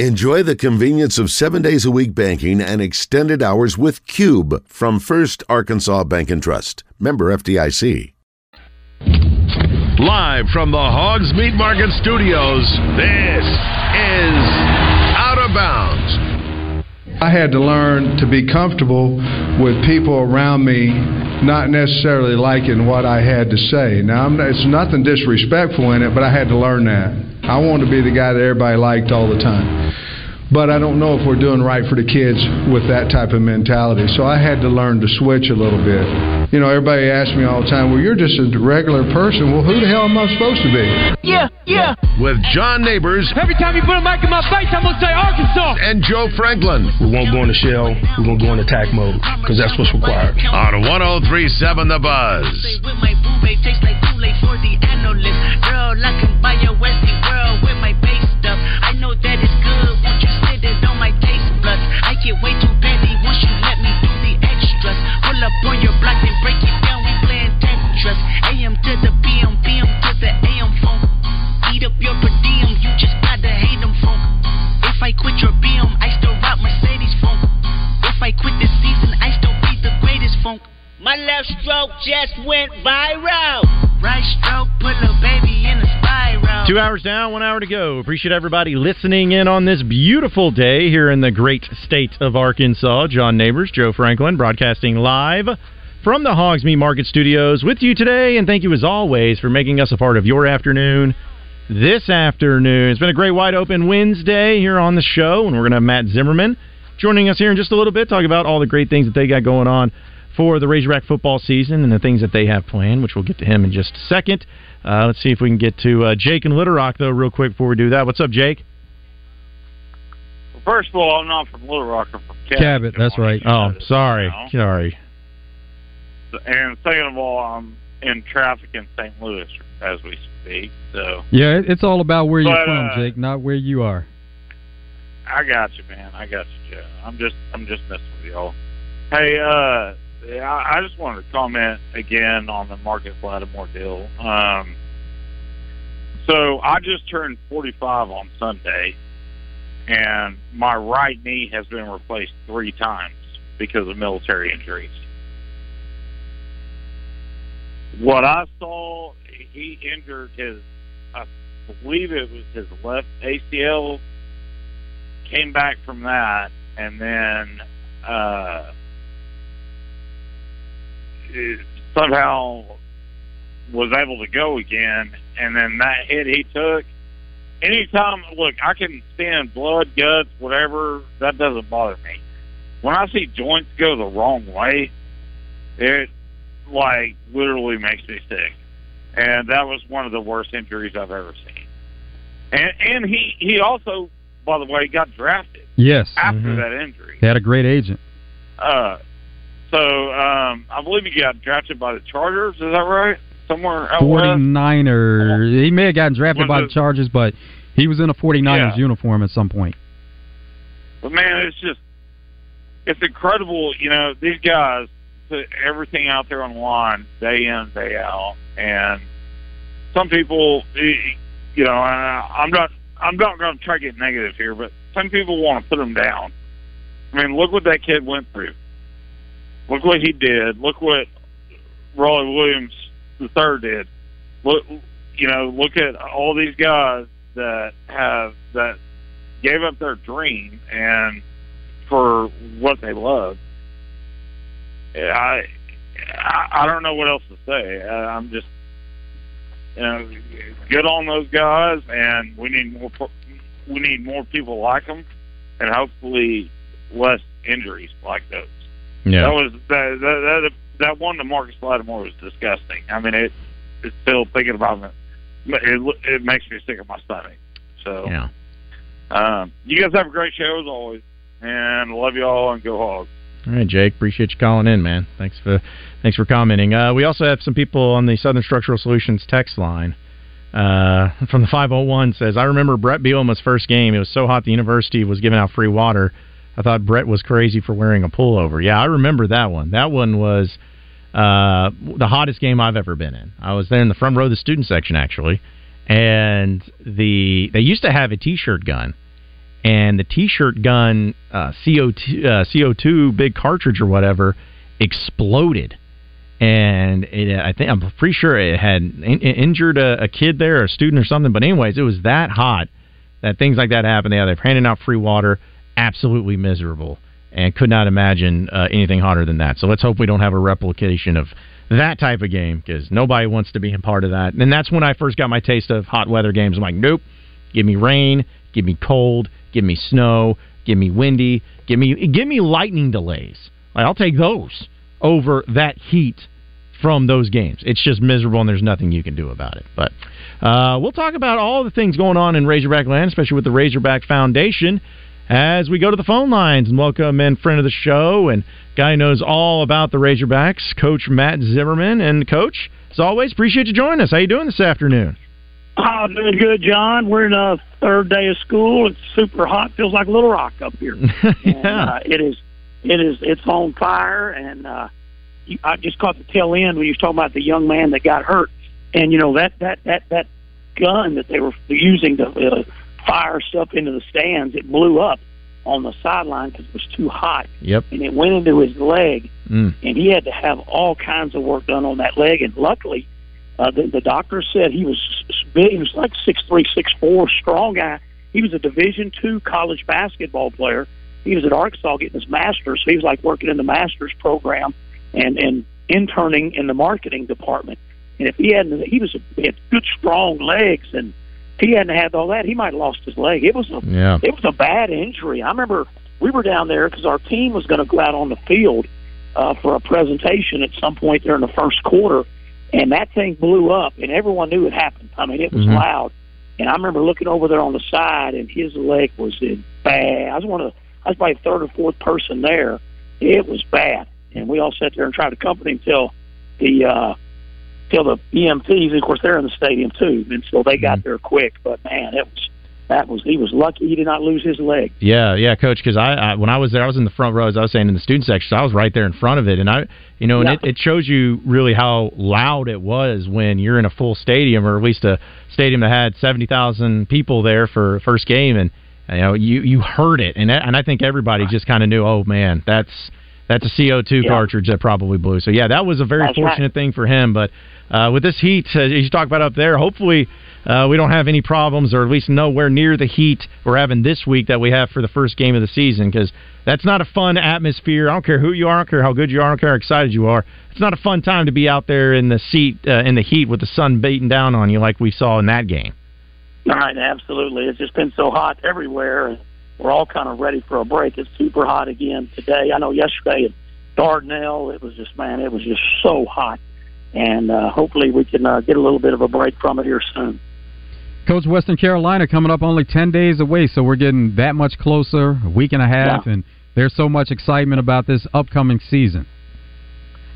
Enjoy the convenience of seven days a week banking and extended hours with Cube from First Arkansas Bank and Trust. Member FDIC. Live from the Hogs Meat Market Studios, this is Out of Bounds. I had to learn to be comfortable with people around me not necessarily liking what I had to say. Now, I'm, it's nothing disrespectful in it, but I had to learn that. I wanted to be the guy that everybody liked all the time. But I don't know if we're doing right for the kids with that type of mentality. So I had to learn to switch a little bit. You know, everybody asks me all the time, well, you're just a regular person. Well, who the hell am I supposed to be? Yeah, yeah. With John Neighbors. Every time you put a mic in my face, I'm going to say Arkansas. And Joe Franklin. We won't go in the shell. We're going to go in attack mode because that's what's required. On 1037 The Buzz. With my boo babe, tastes like Kool-Aid for the analyst. Girl, I can buy a Westie world with my base stuff. I know that it's good. Get way too petty once you let me do the extras. Pull up on your block and break it down. We playing Tetris. AM to the My left stroke just went viral. Right stroke put a baby in a spiral. Two hours down, one hour to go. Appreciate everybody listening in on this beautiful day here in the great state of Arkansas. John Neighbors, Joe Franklin, broadcasting live from the Hogs Meat Market Studios with you today. And thank you as always for making us a part of your afternoon this afternoon. It's been a great wide open Wednesday here on the show, and we're going to have Matt Zimmerman joining us here in just a little bit, talk about all the great things that they got going on for the Razorback football season and the things that they have planned, which we'll get to him in just a second. Uh, let's see if we can get to uh, Jake and Little Rock, though, real quick before we do that. What's up, Jake? Well, first of all, I'm not from Little Rock. I'm from Cabot. Cabot, that's right. Oh, sorry. Sorry. And second of all, I'm in traffic in St. Louis as we speak. So Yeah, it's all about where you're from, uh, Jake, not where you are. I got you, man. I got you, Joe. I'm just, I'm just messing with y'all. Hey, uh, I just wanted to comment again on the Marcus Lattimore deal. Um, so I just turned 45 on Sunday, and my right knee has been replaced three times because of military injuries. What I saw, he injured his, I believe it was his left ACL. Came back from that, and then uh, somehow was able to go again. And then that hit he took. Anytime, look, I can stand blood, guts, whatever. That doesn't bother me. When I see joints go the wrong way, it like literally makes me sick. And that was one of the worst injuries I've ever seen. And and he he also, by the way, got drafted Yes. after mhm. that injury. They had a great agent. Uh, so um, I believe he got drafted by the Chargers. Is that right? Somewhere out west. 49er. He may have gotten drafted Was by it- the Chargers, but he was in a 49ers Yeah. uniform at some point. But man, it's just it's incredible. You know, these guys put everything out there on the line day in day out, and some people, you know, I'm not I'm not going to try to get negative here, but some people want to put them down. I mean, look what that kid went through. Look what he did. Look what Rawleigh Williams the third did. Look, you know, look at all these guys that have that gave up their dream and for what they love. I I, don't know what else to say. I'm just you know good on those guys, and we need more we need more people like them, and hopefully less injuries like those. Yeah. That was that that that, that one to Marcus Lattimore was disgusting. I mean, it it's still thinking about it. It it makes me sick of my stomach. So Yeah. um, you guys have a great show as always, and love you all and go Hogs. All right, Jake. Appreciate you calling in, man. Thanks for thanks for commenting. Uh, we also have some people on the Southern Structural Solutions text line. Uh, from the 501 says, I remember Bret Bielema's first game. It was so hot the university was giving out free water. I thought Bret was crazy for wearing a pullover. Yeah, I remember that one. That one was uh, the hottest game I've ever been in. I was there in the front row of the student section actually, and the they used to have a T-shirt gun, and the T-shirt gun uh, CO2 uh, CO2 big cartridge or whatever exploded, and it, I think I'm pretty sure it had in, injured a, a kid there, a student or something. But anyways, it was that hot that things like that happen. Yeah, they're handing out free water, absolutely miserable, and could not imagine uh, anything hotter than that. So let's hope we don't have a replication of that type of game because nobody wants to be a part of that. And that's when I first got my taste of hot weather games. I'm like, nope, give me rain, give me cold, give me snow, give me windy, give me give me lightning delays. Like, I'll take those over that heat from those games. It's just miserable, and there's nothing you can do about it. But uh, we'll talk about all the things going on in Razorback land, especially with the Razorback Foundation, as we go to the phone lines and welcome in friend of the show and guy who knows all about the Razorbacks, Coach Matt Zimmerman. And Coach, as always, appreciate you joining us. How you doing this afternoon? Oh, doing good, John. We're in a third day of school. It's super hot. Feels like Little Rock up here. yeah. And, uh, it is. It is. It's on fire, and uh, you, I just caught the tail end when you was talking about the young man that got hurt, and you know that that that that gun that they were using to uh, fire stuff into the stands, it blew up on the sideline because it was too hot, Yep. and it went into his leg, Mm. and he had to have all kinds of work done on that leg. And luckily, uh, the, the doctor said he was big. He was like six three, six four, strong guy. He was a Division two college basketball player. He was at Arkansas getting his master's, so he was like working in the master's program and and interning in the marketing department. And if he hadn't, he was he had good strong legs, and he hadn't had all that, he might have lost his leg. It was a Yeah. it was a bad injury. I remember we were down there because our team was going to go out on the field uh, for a presentation at some point during the first quarter, and that thing blew up, and everyone knew it happened. I mean, it was Mhm. loud, and I remember looking over there on the side, and his leg was in bad. I was one of the, I was probably third or fourth person there. It was bad, and we all sat there and tried to comfort him till the uh, till the EMTs. Of course, they're in the stadium too, and so they got mm-hmm. there quick. But man, it was that was he was lucky he did not lose his leg. Yeah, yeah, coach. Because I, I, when I was there, I was in the front row. As I was saying in the student section, so I was right there in front of it, and I, you know, and Yeah. it, it shows you really how loud it was when you're in a full stadium, or at least a stadium that had seventy thousand people there for first game, and you know, you you heard it, and that- and I think everybody just kind of knew, oh man, that's that's a CO two Yeah. cartridge that probably blew. So yeah, that was a very That's right. fortunate thing for him. But uh, with this heat, uh, as you talk about up there, hopefully. Uh, we don't have any problems, or at least nowhere near the heat we're having this week that we have for the first game of the season, because that's not a fun atmosphere. I don't care who you are, I don't care how good you are, I don't care how excited you are. It's not a fun time to be out there in the seat uh, in the heat with the sun beating down on you like we saw in that game. All right, absolutely. It's just been so hot everywhere, we're all kind of ready for a break. It's super hot again today. I know yesterday at Dardanelle, it was just man, it was just so hot, and uh, hopefully we can uh, get a little bit of a break from it here soon. Coach, Western Carolina coming up only 10 days away, so we're getting that much closer, a week and a half, Yeah. and there's so much excitement about this upcoming season.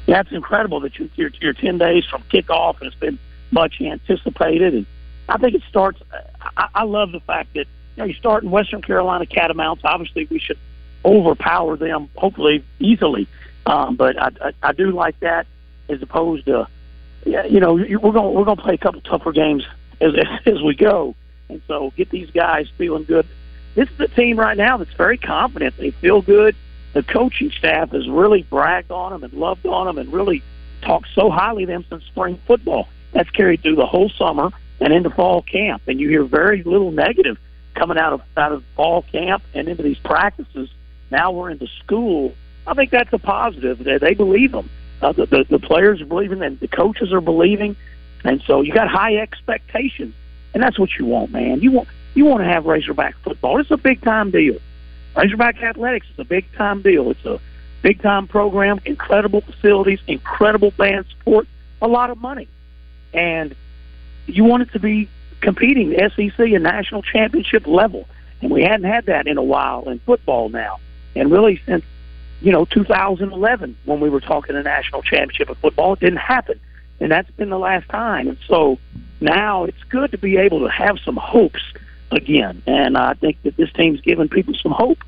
Yeah, it's incredible that you, you're, you're 10 days from kickoff, and it's been much anticipated. And I think it starts. I, I love the fact that you know you start in Western Carolina Catamounts. Obviously, we should overpower them, hopefully easily. Um, but I, I, I do like that as opposed to, yeah, you know, we're going we're going to play a couple tougher games as as we go, and so get these guys feeling good. This is a team right now that's very confident. They feel good the coaching staff has really bragged on them and loved on them and really talked so highly of them since spring football. That's carried through the whole summer and into fall camp, and you hear very little negative coming out of out of fall camp and into these practices. Now we're into school. I think that's a positive. They, they believe them. Uh, the, the the players are believing, and the coaches are believing, and so you got high expectations, and that's what you want, man. You want you want to have Razorback football. It's a big time deal. Razorback Athletics is a big time deal. It's a big time program, incredible facilities, incredible band support, a lot of money. And you want it to be competing SEC and national championship level. And we hadn't had that in a while in football now. And really since, you know, 2011 when we were talking a national championship of football, it didn't happen. And that's been the last time. And so now it's good to be able to have some hopes again. And I think that this team's giving people some hope.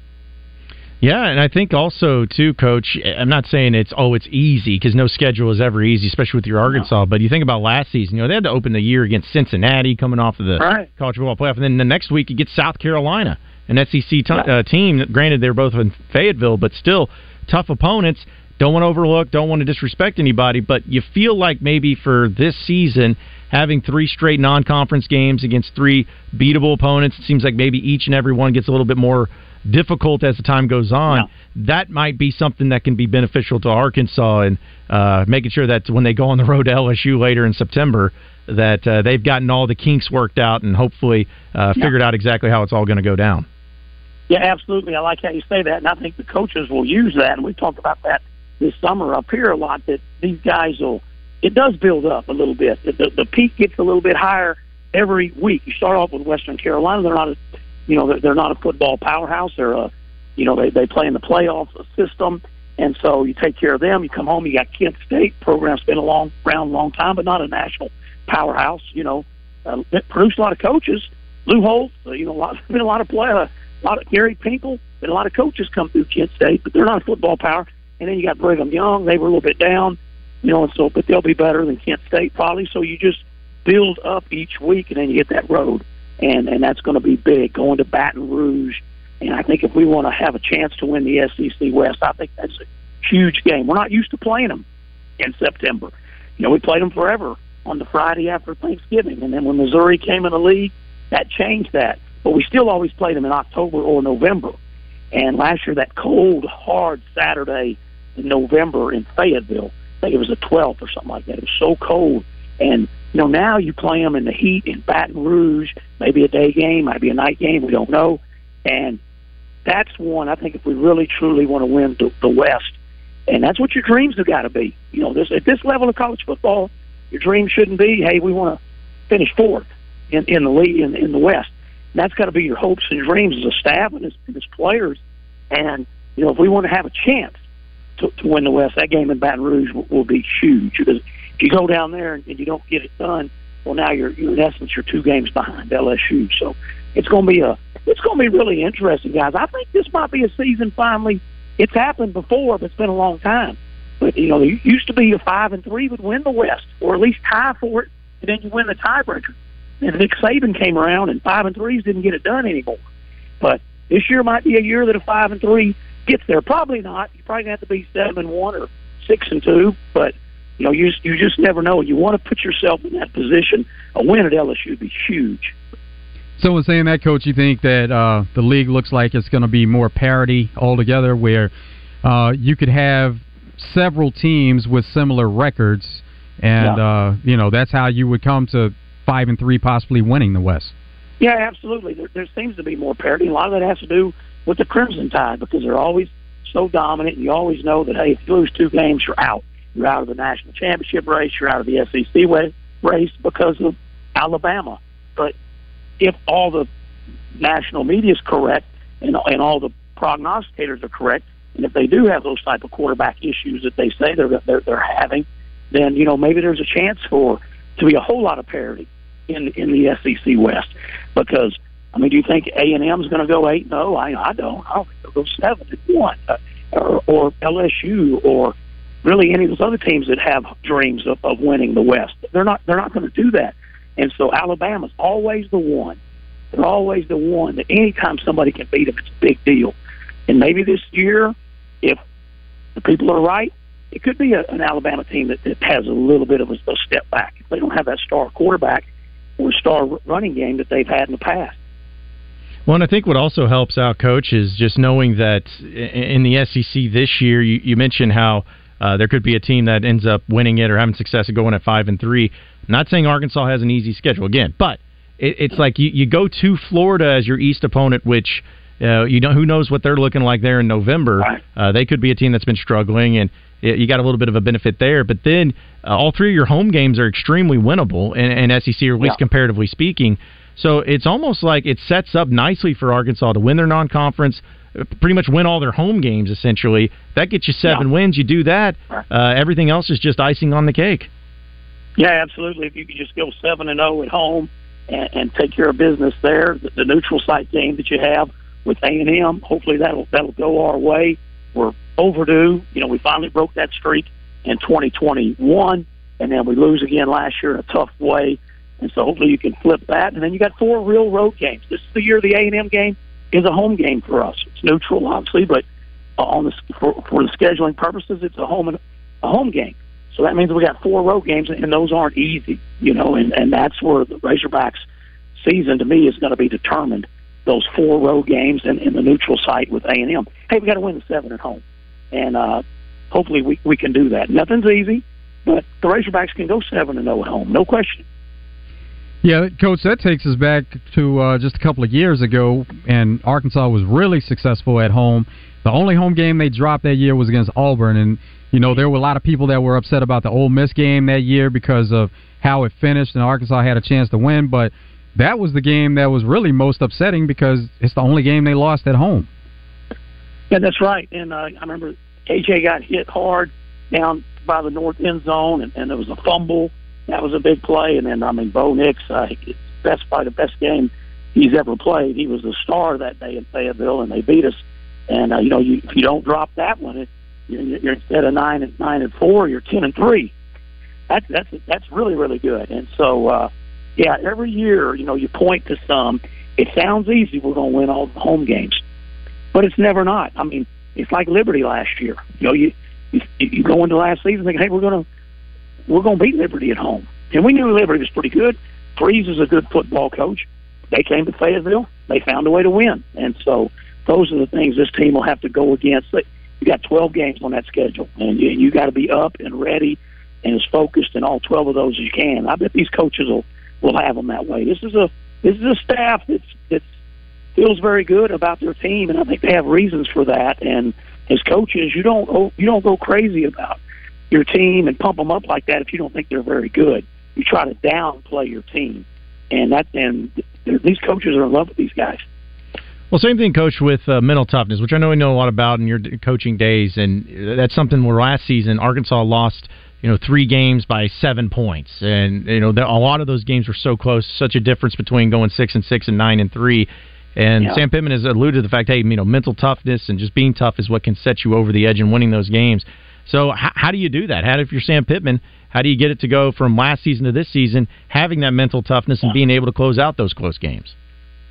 Yeah, and I think also too, Coach. I'm not saying it's oh it's easy because no schedule is ever easy, especially with your Arkansas. But you think about last season, you know they had to open the year against Cincinnati, coming off of the Right. college football playoff, and then the next week you get South Carolina, an SEC t- uh, team. Granted, they're both in Fayetteville, but still tough opponents. Don't want to overlook, don't want to disrespect anybody, but you feel like maybe for this season, having three straight non-conference games against three beatable opponents, it seems like maybe each and every one gets a little bit more difficult as the time goes on. That might be something that can be beneficial to Arkansas and uh, making sure that when they go on the road to LSU later in September, that uh, they've gotten all the kinks worked out and hopefully uh, Yeah. figured out exactly how it's all going to go down. Yeah, absolutely. I like how you say that, and I think the coaches will use that. And we talked about that this summer up here a lot. That these guys will. It does build up a little bit. The, the, peak gets a little bit higher every week. You start off with Western Carolina. They're not a, you know, they're, they're not a football powerhouse. They're a, you know, they they play in the playoff system, and so you take care of them. You come home. You got Kent State program's been a long around a long time, but not a national powerhouse. You know, uh, that produced a lot of coaches. Lou Holtz, uh, you know, a lot, been a lot of play, a lot of Gary Pinkel, been a lot of coaches come through Kent State, but they're not a football power. And then you got Brigham Young; they were a little bit down, you know, and so, but they'll be better than Kent State probably. So you just build up each week, and then you hit that road, and and that's going to be big. Going to Baton Rouge, and I think if we want to have a chance to win the SEC West, I think that's a huge game. We're not used to playing them in September. You know, we played them forever on the Friday after Thanksgiving, and then when Missouri came in the league, that changed that. But we still always played them in October or November. And last year, that cold, hard Saturday November in Fayetteville, I think it was the 12th or something like that. It was so cold. And, you know, now you play them in the heat in Baton Rouge, maybe a day game, maybe a night game, we don't know. And that's one, I think, if we really truly want to win the, the West, and that's what your dreams have got to be. You know, this at this level of college football, your dream shouldn't be, hey, we want to finish fourth in, in the league in, in the West. And that's got to be your hopes and dreams as a staff and as, and as players. And you know, if we want to have a chance to, to win the West, that game in Baton Rouge will, will be huge. Because if you go down there and, you don't get it done, well, now you're, you're in essence you're two games behind LSU. So it's going to be a it's going to be really interesting, guys. I think this might be a season finally. It's happened before, but it's been a long time. But you know, it used to be a five and three would win the West, or at least tie for it, and then you win the tiebreaker. And Nick Saban came around, and five and threes didn't get it done anymore. But this year might be a year that a five and three gets there. Probably not. You probably have to be seven and one or six and two. But you know, you you just never know. You want to put yourself in that position. A win at LSU would be huge. So, in saying that, Coach, you think that uh, the league looks like it's going to be more parity altogether, where uh, you could have several teams with similar records, and Yeah. uh, you know that's how you would come to five and three, possibly winning the West. Yeah, absolutely. There, there seems to be more parity. A lot of that has to do with the Crimson Tide because they're always so dominant. And you always know that hey, if you lose two games, you're out. You're out of the national championship race. You're out of the SEC race because of Alabama. But if all the national media is correct and and all the prognosticators are correct, and if they do have those type of quarterback issues that they say they're they're, they're having, then you know maybe there's a chance for to be a whole lot of parity in in the SEC West because I mean, do you think A and M is going to go eight? No, I I don't. I don't think they'll go seven and one, uh, or, or LSU, or really any of those other teams that have dreams of, of winning the West. They're not. They're not going to do that. And so Alabama's always the one. They're always the one that anytime somebody can beat them, it's a big deal. And maybe this year, if the people are right, it could be a, an Alabama team that, that has a little bit of a, a step back. If they don't have that star quarterback or star running game that they've had in the past. Well, and I think what also helps out, Coach, is just knowing that in the SEC this year, you, you mentioned how uh, there could be a team that ends up winning it or having success at going at five and three. not saying Arkansas has an easy schedule again, but it, it's like you, you go to Florida as your East opponent, which uh, you know who knows what they're looking like there in November. Uh, they could be a team that's been struggling, and y- you got a little bit of a benefit there. But then uh, all three of your home games are extremely winnable in, in SEC, or at least Yeah. comparatively speaking. So it's almost like it sets up nicely for Arkansas to win their non-conference, uh, pretty much win all their home games. Essentially, that gets you seven wins. You do that, uh, everything else is just icing on the cake. Yeah, absolutely. If you could just go seven and zero at home and, and take care of business there, the, the neutral site game that you have with A and M, hopefully that'll that'll go our way. We're overdue. You know, we finally broke that streak in 2021, and then we lose again last year in a tough way. And so hopefully you can flip that. And then you got four real road games. This is the year the A and M game. is a home game for us. It's neutral, obviously, but on the for, for the scheduling purposes, it's a home and a home game. So that means we got four road games, and those aren't easy, you know. And and that's where the Razorbacks season to me is going to be determined. Those four road games and in the neutral site with A and M. Hey, we got to win the seven at home, and uh, hopefully we we can do that. Nothing's easy, but the Razorbacks can go seven and zero at home, no question. Yeah, coach, that takes us back to uh, just a couple of years ago, and Arkansas was really successful at home. The only home game they dropped that year was against Auburn, and you know there were a lot of people that were upset about the Ole Miss game that year because of how it finished, and Arkansas had a chance to win, but that was the game that was really most upsetting because it's the only game they lost at home. Yeah, that's right. And uh, I remember KJ got hit hard down by the north end zone, and, and there was a fumble that was a big play. And then I mean, Bo Nix, uh, best by the best game he's ever played. He was the star that day in Fayetteville, and they beat us. And uh, you know, you, if you don't drop that one, it, you're, you're instead of nine and nine and four, you're ten and three. That's that's that's really really good. And so, uh, yeah, every year, you know, you point to some. It sounds easy. We're going to win all the home games, but it's never not. I mean, it's like Liberty last year. You know, you you, you go into last season thinking, hey, we're going to we're going to beat Liberty at home. And we knew Liberty was pretty good. Freeze is a good football coach. They came to Fayetteville. They found a way to win. And so those are the things this team will have to go against. You got 12 games on that schedule, and you, you got to be up and ready and as focused in all 12 of those as you can. I bet these coaches will will have them that way. This is a this is a staff that's that's feels very good about their team, and I think they have reasons for that. And as coaches, you don't oh, you don't go crazy about your team and pump them up like that if you don't think they're very good. You try to downplay your team, and that and these coaches are in love with these guys. Well, same thing, coach, with uh, mental toughness, which I know you know a lot about in your coaching days, and that's something where last season Arkansas lost, you know, three games by seven points, and you know a lot of those games were so close, such a difference between going six and six and nine and three. And yeah. Sam Pittman has alluded to the fact, hey, you know, mental toughness and just being tough is what can set you over the edge and winning those games. So how, how do you do that? How if you're Sam Pittman, how do you get it to go from last season to this season, having that mental toughness and being able to close out those close games?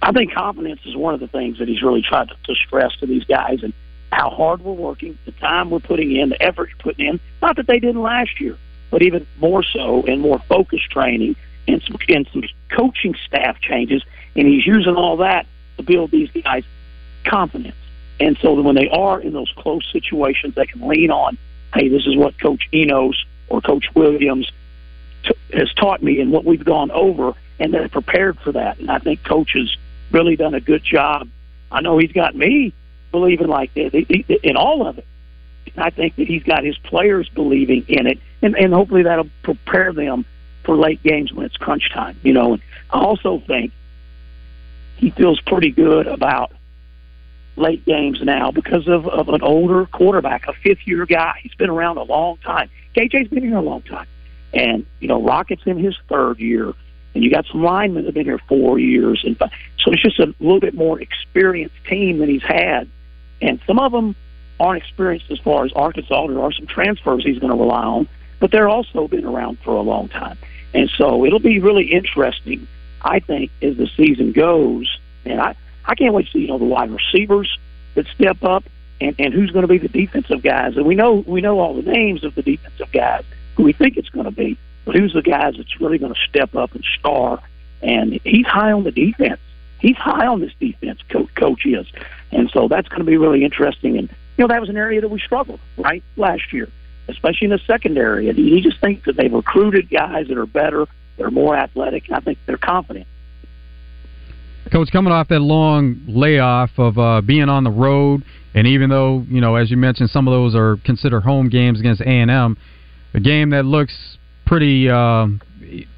I think confidence is one of the things that he's really tried to, to stress to these guys and how hard we're working, the time we're putting in, the effort you're putting in. Not that they didn't last year, but even more so and more focused training and some, and some coaching staff changes. And he's using all that to build these guys confidence. And so that when they are in those close situations, they can lean on hey, this is what Coach Enos or Coach Williams t- has taught me and what we've gone over, and they're prepared for that. And I think Coach has really done a good job. I know he's got me believing like that in all of it. And I think that he's got his players believing in it, and, and hopefully that'll prepare them for late games when it's crunch time. You know, and I also think he feels pretty good about late games now because of, of an older quarterback, a fifth year guy. He's been around a long time. KJ's been here a long time. And, you know, Rocket's in his third year. And you got some linemen that have been here four years. And so it's just a little bit more experienced team than he's had. And some of them aren't experienced as far as Arkansas. There are some transfers he's going to rely on, but they're also been around for a long time. And so it'll be really interesting, I think, as the season goes. And I, I can't wait to see you know the wide receivers that step up and and who's going to be the defensive guys. And we know we know all the names of the defensive guys who we think it's going to be, but who's the guys that's really going to step up and star? And he's high on the defense. He's high on this defense. Coach, coach is, and so that's going to be really interesting. And you know that was an area that we struggled right last year, especially in the secondary. And he just thinks that they've recruited guys that are better, they're more athletic. I think they're confident. Coach, coming off that long layoff of uh, being on the road, and even though you know, as you mentioned, some of those are considered home games against A and M, a game that looks pretty uh,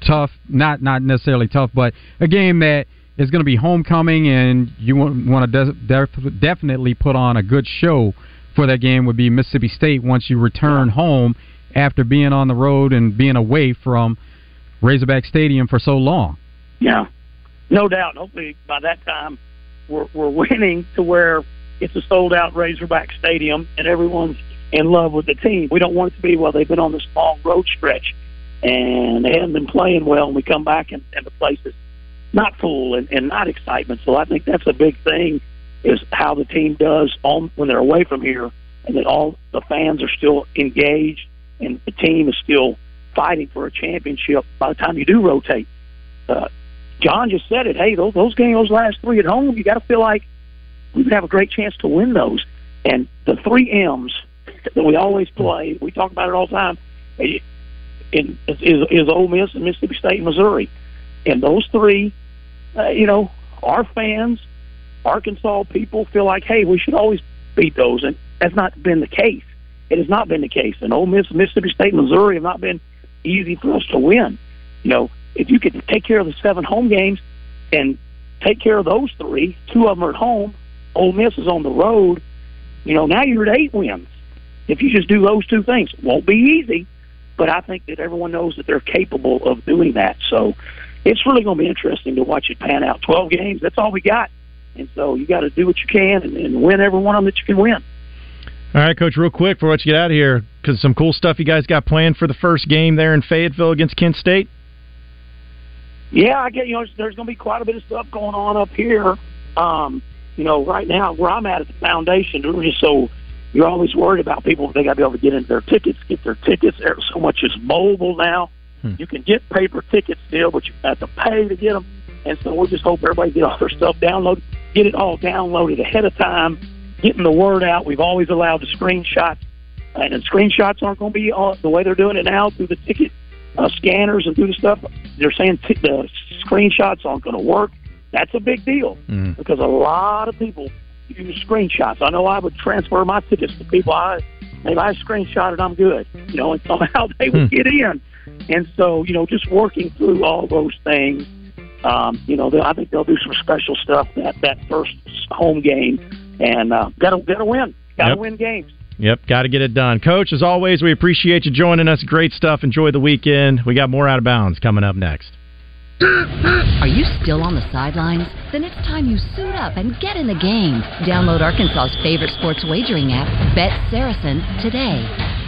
tough. Not not necessarily tough, but a game that is going to be homecoming, and you want, want to de- def- definitely put on a good show for that game. Would be Mississippi State once you return home after being on the road and being away from Razorback Stadium for so long. Yeah, no doubt. Hopefully, by that time, we're, we're winning to where it's a sold out Razorback Stadium and everyone's in love with the team. We don't want it to be, well, they've been on this long road stretch and they haven't been playing well, and we come back and, and the place is not full and, and not excitement. So I think that's a big thing is how the team does on when they're away from here, and that all the fans are still engaged and the team is still fighting for a championship by the time you do rotate. Uh, John just said it. Hey, those those games, those last three at home, you got to feel like we would have a great chance to win those. And the three M's that we always play, we talk about it all the time. eh, In, is, is Ole Miss and Mississippi State and Missouri, and those three, uh, you know, our fans, Arkansas people feel like, hey, we should always beat those, and that's not been the case. It has not been the case. And Ole Miss, Mississippi State, Missouri have not been easy for us to win. You know, if you could take care of the seven home games and take care of those three, two of them are at home, Ole Miss is on the road. You know, now you're at eight wins. If you just do those two things, won't be easy, but I think that everyone knows that they're capable of doing that. So it's really going to be interesting to watch it pan out. Twelve games, that's all we got, and so you got to do what you can and, and win every one of them that you can win. All right, Coach, real quick before you get out of here, because some cool stuff you guys got planned for the first game there in Fayetteville against Kent State. Yeah, I get you know there's going to be quite a bit of stuff going on up here. Um, you know, right now where I'm at at the foundation, so you're always worried about people. They got to be able to get into their tickets, get their tickets. So much is mobile now. Hmm. You can get paper tickets still, but you have to pay to get them. And so we just hope everybody get all their stuff downloaded, get it all downloaded ahead of time, getting the word out. We've always allowed the screenshots, and the screenshots aren't going to be on the way they're doing it now through the ticket uh, scanners and through the stuff. They're saying t- the screenshots aren't going to work. That's a big deal Mm. because a lot of people use screenshots. I know I would transfer my tickets to people. I maybe I screenshot it, I'm good. You know, and somehow they would Hmm. get in. And so, you know, just working through all those things. Um, you know, I think they'll do some special stuff that that first home game, and uh, gotta gotta win, gotta Yep. win games. Yep, got to get it done. Coach, as always, we appreciate you joining us. Great stuff. Enjoy the weekend. We got more out of bounds coming up next. Are you still on the sidelines? Then it's time you suit up and get in the game. Download Arkansas's favorite sports wagering app, Bet Saracen, today.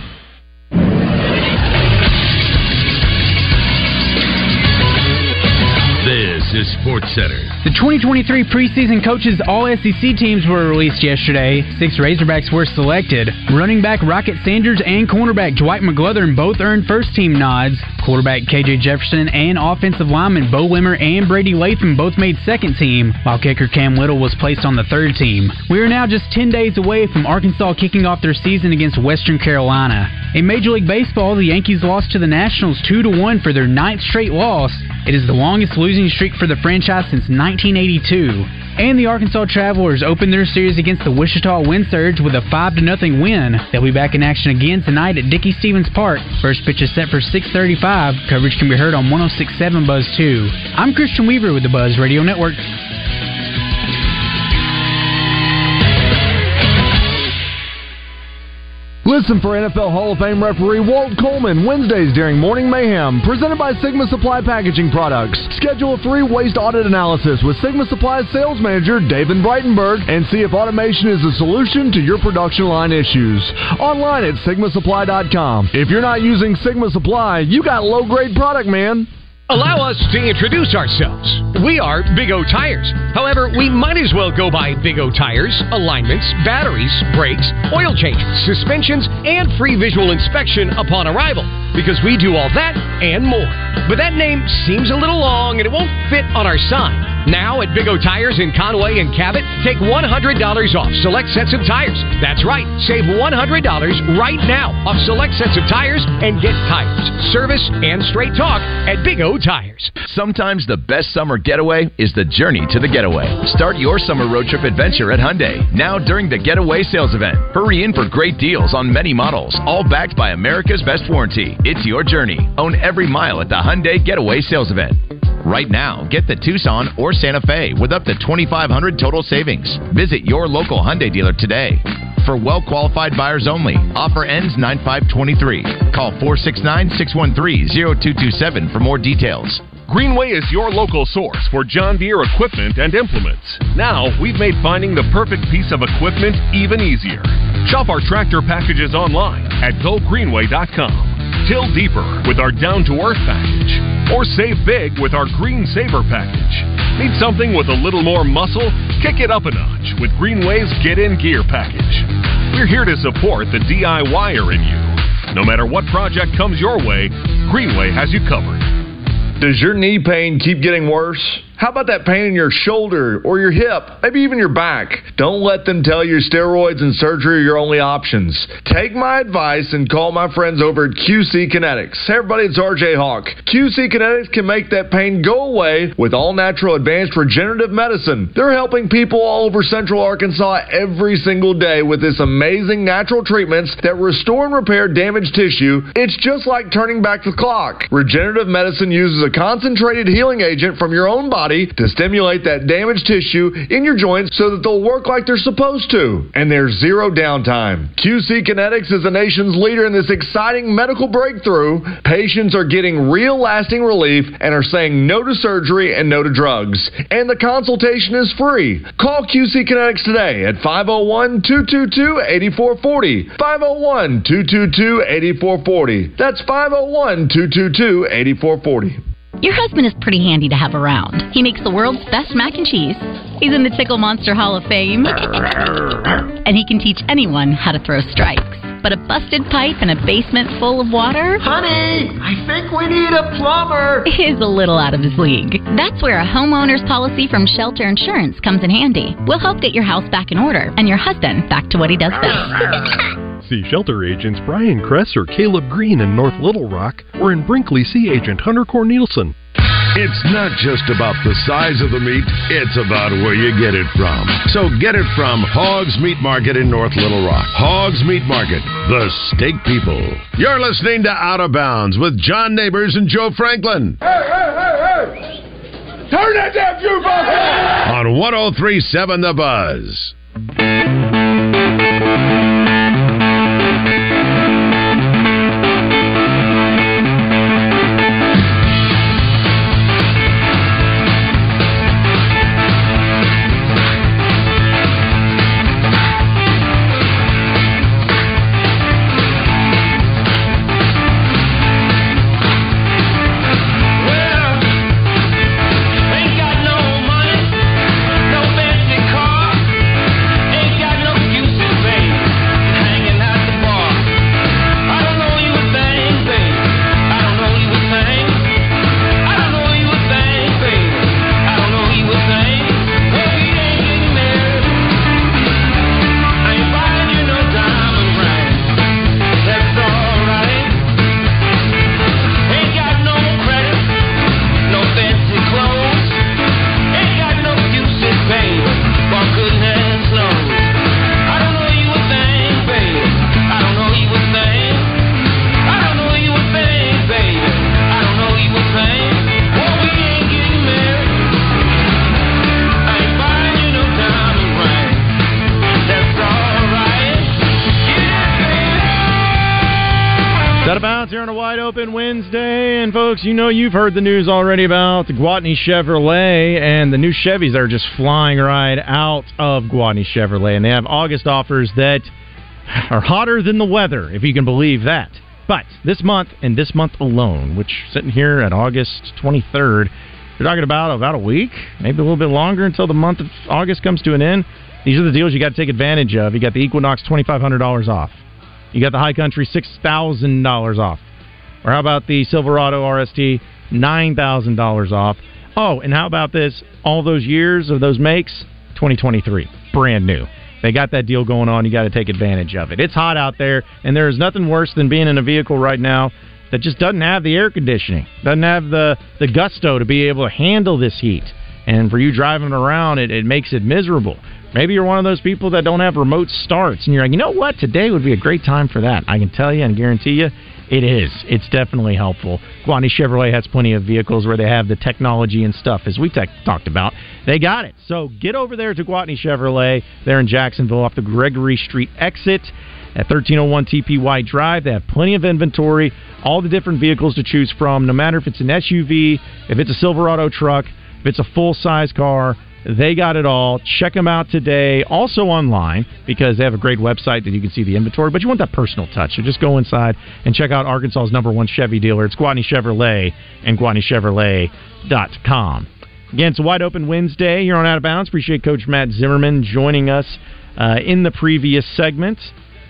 This Sports Center. The 2023 preseason coaches All SEC teams were released yesterday. Six Razorbacks were selected. Running back Rocket Sanders and cornerback Dwight McGlothern both earned first team nods. Quarterback KJ Jefferson and offensive lineman Beaux Limmer and Brady Latham both made second team, while kicker Cam Little was placed on the third team. We are now just 10 days away from Arkansas kicking off their season against Western Carolina. In Major League Baseball, the Yankees lost to the Nationals 2 to 1 for their ninth straight loss. It is the longest losing streak for the franchise since 1982. And the Arkansas Travelers opened their series against the Wichita Wind Surge with a 5 0 win. They'll be back in action again tonight at Dickey Stephens Park. First pitch is set for 6:35. Coverage can be heard on 1067 Buzz 2. I'm Christian Weaver with the Buzz Radio Network. Listen for NFL Hall of Fame referee Walt Coleman Wednesdays during Morning Mayhem, presented by Sigma Supply Packaging Products. Schedule a free waste audit analysis with Sigma Supply's sales manager David Breitenberg and see if automation is a solution to your production line issues. Online at sigmasupply.com. If you're not using Sigma Supply, you got low grade product, man. Allow us to introduce ourselves. We are Big O Tires. However, we might as well go by Big O Tires, alignments, batteries, brakes, oil changes, suspensions, and free visual inspection upon arrival because we do all that and more. But that name seems a little long and it won't fit on our sign. Now at Big O Tires in Conway and Cabot, take $100 off select sets of tires. That's right, save $100 right now off select sets of tires and get tires, service, and straight talk at Big O Tires. Sometimes the best summer getaway is the journey to the getaway. Start your summer road trip adventure at Hyundai. Now during the Getaway Sales Event. Hurry in for great deals on many models, all backed by America's best warranty. It's your journey. Own every mile at the Hyundai Getaway Sales Event. Right now, get the Tucson or Santa Fe with up to 2500 total savings. Visit your local Hyundai dealer today. For well qualified buyers only. Offer ends 9523. Call 469 613 0227 for more details. Greenway is your local source for John Deere equipment and implements. Now, we've made finding the perfect piece of equipment even easier. Shop our tractor packages online at gogreenway.com. Till deeper with our down to earth package. Or save big with our Green Saver package. Need something with a little more muscle? Kick it up a notch with Greenway's Get In Gear package. We're here to support the DIYer in you. No matter what project comes your way, Greenway has you covered. Does your knee pain keep getting worse? How about that pain in your shoulder or your hip, maybe even your back? Don't let them tell you steroids and surgery are your only options. Take my advice and call my friends over at QC Kinetics. Hey everybody, it's RJ Hawk. QC Kinetics can make that pain go away with all natural advanced regenerative medicine. They're helping people all over central Arkansas every single day with this amazing natural treatments that restore and repair damaged tissue. It's just like turning back the clock. Regenerative medicine uses a concentrated healing agent from your own body to stimulate that damaged tissue in your joints so that they'll work like they're supposed to. And there's zero downtime. QC Kinetics is the nation's leader in this exciting medical breakthrough. Patients are getting real lasting relief and are saying no to surgery and no to drugs. And the consultation is free. Call QC Kinetics today at 501 222 8440. 501 222 8440. That's 501 222 8440. Your husband is pretty handy to have around. He makes the world's best mac and cheese. He's in the Tickle Monster Hall of Fame. and he can teach anyone how to throw strikes. But a busted pipe and a basement full of water? Honey, I think we need a plumber. Is a little out of his league. That's where a homeowner's policy from Shelter Insurance comes in handy. We'll help get your house back in order and your husband back to what he does best. See shelter agents Brian Kress or Caleb Green in North Little Rock or in Brinkley See Agent Hunter Cornelison. It's not just about the size of the meat, it's about where you get it from. So get it from Hogs Meat Market in North Little Rock. Hogs Meat Market, the steak people. You're listening to Out of Bounds with John Neighbors and Joe Franklin Hey, hey, hey, hey! Turn that damn jukebox on! on 1037 The Buzz. Out of bounds here on a wide open Wednesday. And folks, you know you've heard the news already about the Gwatney Chevrolet and the new Chevys are just flying right out of Gwatney Chevrolet. And they have August offers that are hotter than the weather, if you can believe that. But this month and this month alone, which sitting here at August 23rd, you're talking about about a week, maybe a little bit longer until the month of August comes to an end. These are the deals you got to take advantage of. You got the Equinox $2,500 off. You got the High Country six thousand dollars off, or how about the Silverado RST nine thousand dollars off? Oh, and how about this? All those years of those makes, twenty twenty three, brand new. They got that deal going on. You got to take advantage of it. It's hot out there, and there is nothing worse than being in a vehicle right now that just doesn't have the air conditioning, doesn't have the the gusto to be able to handle this heat. And for you driving around, it, it makes it miserable. Maybe you're one of those people that don't have remote starts, and you're like, you know what? Today would be a great time for that. I can tell you and guarantee you, it is. It's definitely helpful. Gwatney Chevrolet has plenty of vehicles where they have the technology and stuff, as we tech talked about. They got it. So get over there to Gwatney Chevrolet. They're in Jacksonville off the Gregory Street exit at 1301 TPY Drive. They have plenty of inventory, all the different vehicles to choose from, no matter if it's an SUV, if it's a Silverado truck, if it's a full size car. They got it all. Check them out today. Also online because they have a great website that you can see the inventory. But you want that personal touch, so just go inside and check out Arkansas's number one Chevy dealer. It's Gwatney Chevrolet and GwatneyChevrolet.com. Again, it's a wide open Wednesday here on Out of Bounds. Appreciate Coach Matt Zimmerman joining us uh, in the previous segment,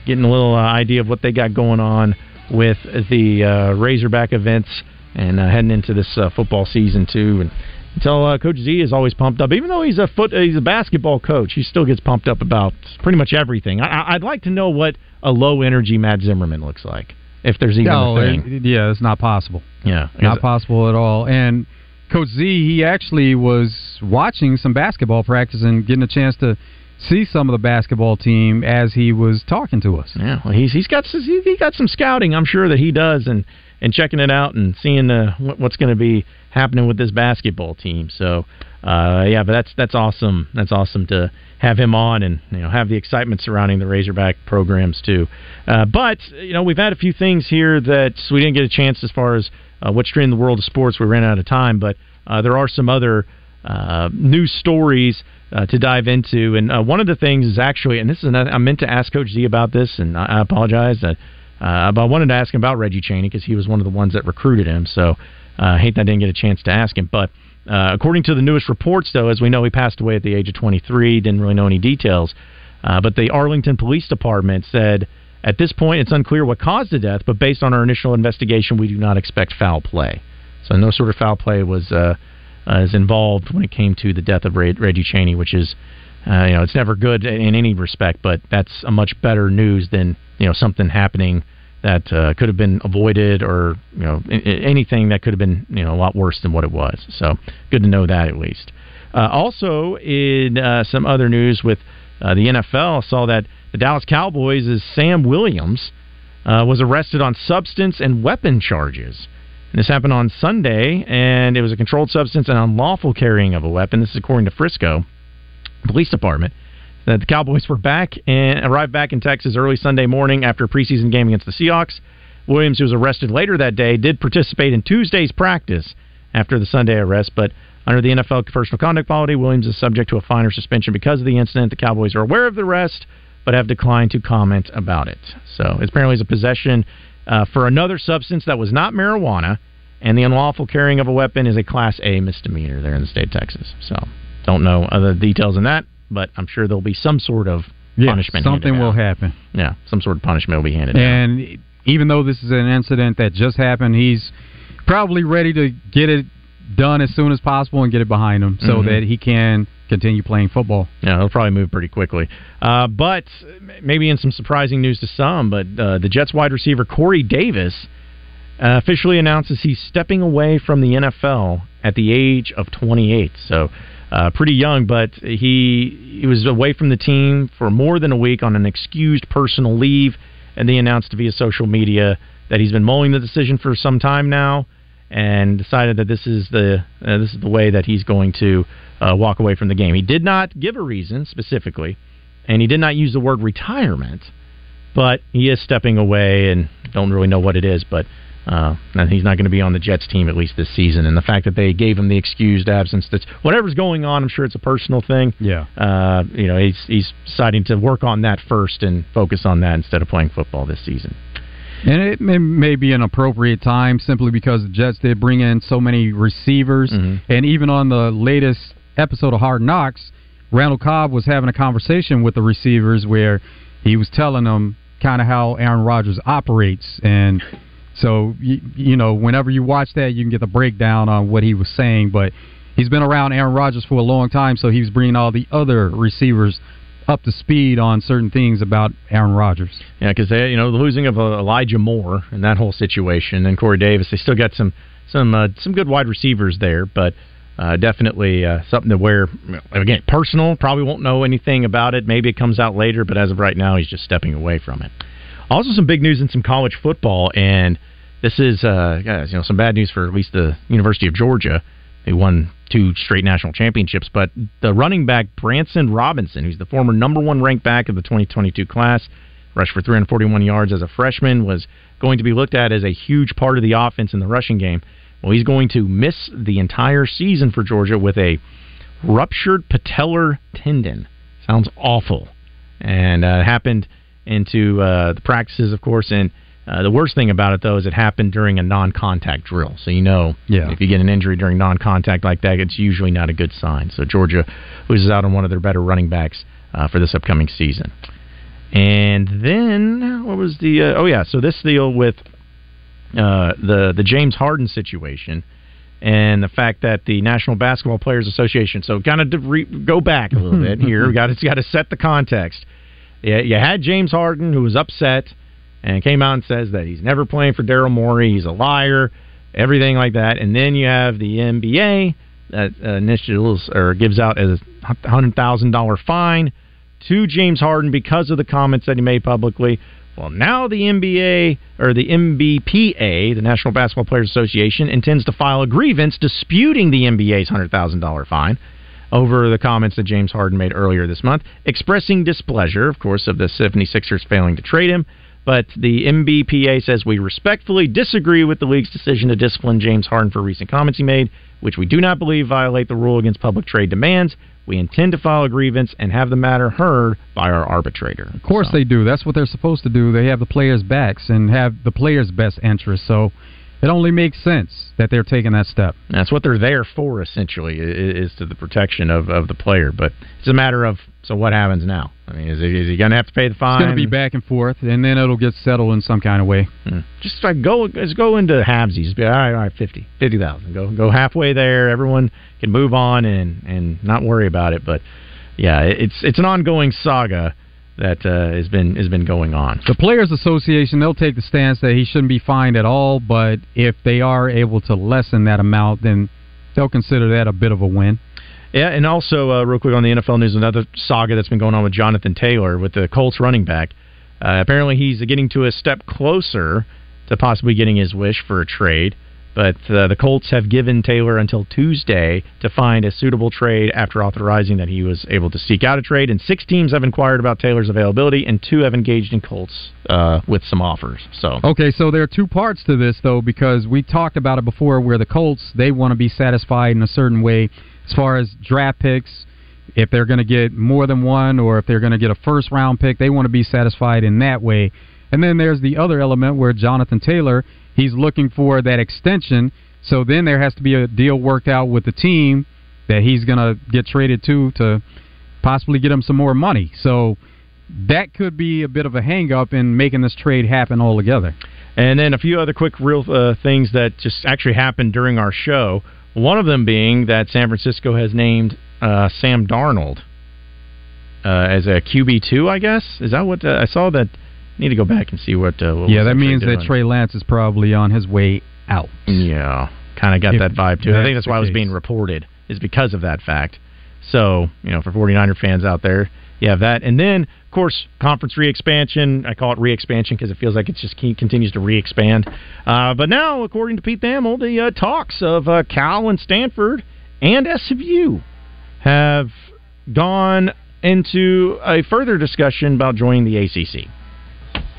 getting a little uh, idea of what they got going on with the uh, Razorback events and uh, heading into this uh, football season too. And until uh, Coach Z is always pumped up, even though he's a foot, he's a basketball coach, he still gets pumped up about pretty much everything. I, I'd like to know what a low energy Matt Zimmerman looks like, if there's even No, a thing. it- yeah, it's not possible. Yeah, not possible at all. And Coach Z, he actually was watching some basketball practice and getting a chance to see some of the basketball team as he was talking to us. Yeah, well, he's he's got he got some scouting. I'm sure that he does, and and checking it out and seeing uh, what's going to be happening with this basketball team. So, uh, yeah, but that's that's awesome. That's awesome to have him on and you know have the excitement surrounding the Razorback programs too. Uh, but you know we've had a few things here that we didn't get a chance as far as uh, what's trending in the world of sports. We ran out of time, but uh, there are some other uh, news stories uh, to dive into. And uh, one of the things is actually, and this is another, I meant to ask Coach Z about this, and I, I apologize. Uh, uh, but I wanted to ask him about Reggie Chaney because he was one of the ones that recruited him. So uh, I hate that I didn't get a chance to ask him. But uh, according to the newest reports, though, as we know, he passed away at the age of 23. Didn't really know any details. Uh, but the Arlington Police Department said at this point it's unclear what caused the death, but based on our initial investigation, we do not expect foul play. So no sort of foul play was uh, uh, is involved when it came to the death of Reg- Reggie Chaney, which is uh, you know it's never good in any respect, but that's a much better news than you know something happening that uh, could have been avoided or you know anything that could have been you know a lot worse than what it was. So good to know that at least. Uh, also, in uh, some other news with uh, the NFL, saw that the Dallas Cowboys' Sam Williams uh, was arrested on substance and weapon charges. And this happened on Sunday, and it was a controlled substance and unlawful carrying of a weapon. This is according to Frisco Police Department. That the Cowboys were back and arrived back in Texas early Sunday morning after a preseason game against the Seahawks. Williams, who was arrested later that day, did participate in Tuesday's practice after the Sunday arrest, but under the NFL personal conduct policy, Williams is subject to a fine or suspension because of the incident. The Cowboys are aware of the arrest, but have declined to comment about it. So it apparently is a possession uh, for another substance that was not marijuana, and the unlawful carrying of a weapon is a Class A misdemeanor there in the state of Texas. So don't know other details than that, but I'm sure there'll be some sort of Yeah, punishment. something will out. happen. Yeah, some sort of punishment will be handed out. And even though this is an incident that just happened, he's probably ready to get it done as soon as possible and get it behind him so Mhm. that he can continue playing football. Yeah, he'll probably move pretty quickly. Uh, but maybe in some surprising news to some, but uh, the Jets wide receiver Corey Davis uh, officially announces he's stepping away from the NFL at the age of 28. So uh, pretty young, but he he was away from the team for more than a week on an excused personal leave, and they announced via social media that he's been mulling the decision for some time now and decided that this is the uh, this is the way that he's going to uh, walk away from the game. He did not give a reason specifically, and he did not use the word retirement, but he is stepping away, and don't really know what it is, but. Uh, and he's not going to be on the Jets team at least this season, and the fact that they gave him the excused absence, that's whatever's going on. I'm sure it's a personal thing. Yeah. Uh, you know, he's he's deciding to work on that first and focus on that instead of playing football this season. And it may, may be an appropriate time simply because the Jets did bring in so many receivers. And even on the latest episode of Hard Knocks, Randall Cobb was having a conversation with the receivers where he was telling them kind of how Aaron Rodgers operates. And so, you, you know, whenever you watch that, you can get the breakdown on what he was saying. But he's been around Aaron Rodgers for a long time, so he's bringing all the other receivers up to speed on certain things about Aaron Rodgers. Yeah, because they, you know, the losing of uh, Elijah Moore and that whole situation, and Corey Davis, they still got some some uh, some good wide receivers there, but uh, definitely uh, something to wear. again personal. Probably won't know anything about it. Maybe it comes out later, but as of right now, he's just stepping away from it. Also, some big news in some college football, and this is uh, guys, you know, some bad news for at least the University of Georgia. They won two straight national championships, but the running back Branson Robinson, who's the former number one ranked back of the 2022 class, rushed for 341 yards as a freshman, was going to be looked at as a huge part of the offense in the rushing game. Well, he's going to miss the entire season for Georgia with a ruptured patellar tendon. Sounds awful, and uh, it happened into uh, the practices, of course, and Uh, the worst thing about it, though, is it happened during a non-contact drill. So you know, Yeah. if you get an injury during non-contact like that, it's usually not a good sign. So Georgia loses out on one of their better running backs uh, for this upcoming season. And then what was the? Uh, oh yeah, so this deal with uh, the the James Harden situation and the fact that the National Basketball Players Association. So kind of to re- go back a little bit here. We got to got to set the context. You had James Harden who was upset and came out and says that he's never playing for Daryl Morey. He's a liar, everything like that. And then you have the NBA that uh, initials or gives out a hundred thousand dollar fine to James Harden because of the comments that he made publicly. Well, now the NBA or the NBPA, the National Basketball Players Association, intends to file a grievance disputing the NBA's hundred thousand dollar fine over the comments that James Harden made earlier this month, expressing displeasure, of course, of the 76ers failing to trade him. But the NBPA says we respectfully disagree with the league's decision to discipline James Harden for recent comments he made, which we do not believe violate the rule against public trade demands. We intend to file a grievance and have the matter heard by our arbitrator. Of course they do. That's what they're supposed to do. They have the players' backs and have the players' best interests. So it only makes sense that they're taking that step. That's what they're there for, essentially, is to the protection of, of the player. But it's a matter of so what happens now? I mean, is he, is he going to have to pay the fine? It's going to be back and forth, and then it'll get settled in some kind of way. Hmm. Just like go, just go into halvesies. Be all right, all right, fifty, fifty thousand. Go, go halfway there. Everyone can move on and and not worry about it. But yeah, it's it's an ongoing saga that uh, has been has been going on. The Players Association, they'll take the stance that he shouldn't be fined at all, but if they are able to lessen that amount, then they'll consider that a bit of a win. Yeah, and also uh, real quick on the NFL news, another saga that's been going on with Jonathan Taylor with the Colts running back. Uh, apparently, he's getting to a step closer to possibly getting his wish for a trade. But uh, the Colts have given Taylor until Tuesday to find a suitable trade after authorizing that he was able to seek out a trade. And six teams have inquired about Taylor's availability, and two have engaged in Colts uh, with some offers. So Okay, so there are two parts to this though, because we talked about it before, where the Colts they want to be satisfied in a certain way as far as draft picks. If they're going to get more than one, or if they're going to get a first round pick, they want to be satisfied in that way. And then there's the other element where Jonathan Taylor he's looking for that extension. So then there has to be a deal worked out with the team that he's going to get traded to to possibly get him some more money. So that could be a bit of a hang up in making this trade happen altogether. And then a few other quick real uh, things that just actually happened during our show. One of them being that San Francisco has named uh, Sam Darnold uh, as a QB two. I guess is that what uh, I saw that. Need to go back and see what. Uh, what yeah, that means that. Trey Lance is probably on his way out. Yeah, kind of got If that vibe too. I think that's why it was being reported is because of that fact. So you know, for 49er fans out there, you have that, and then of course conference re-expansion. I call it re-expansion because it feels like it just continues to re-expand. Uh, but now, according to Pete Thamel, the uh, talks of uh, Cal and Stanford and SMU have gone into a further discussion about joining the ACC.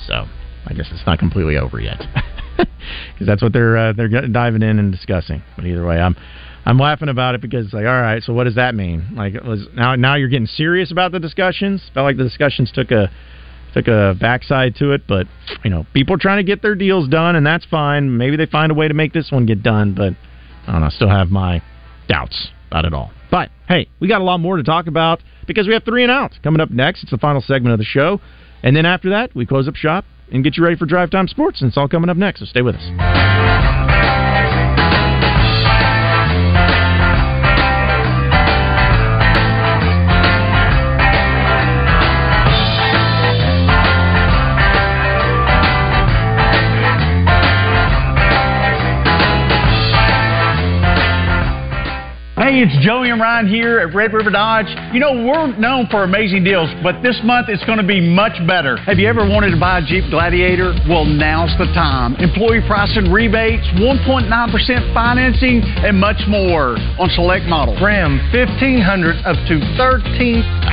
So I guess it's not completely over yet, because that's what they're uh, they're diving in and discussing. But either way, I'm I'm laughing about it because it's like, all right, so what does that mean? Like, was now now you're getting serious about the discussions. Felt like the discussions took a took a backside to it, but you know, people are trying to get their deals done, and that's fine. Maybe they find a way to make this one get done, but I don't know. I still have my doubts about it all. But hey, we got a lot more to talk about because we have three and out coming up next. It's the final segment of the show, and then after that, we close up shop and get you ready for Drive Time Sports. And it's all coming up next. So stay with us. Hey, it's Joey and Ryan here at Red River Dodge. You know, we're known for amazing deals, but this month it's going to be much better. Have you ever wanted to buy a Jeep Gladiator? Well, now's the time. Employee pricing rebates, 1.9% financing, and much more on select models. Ram 1500 up to $13,000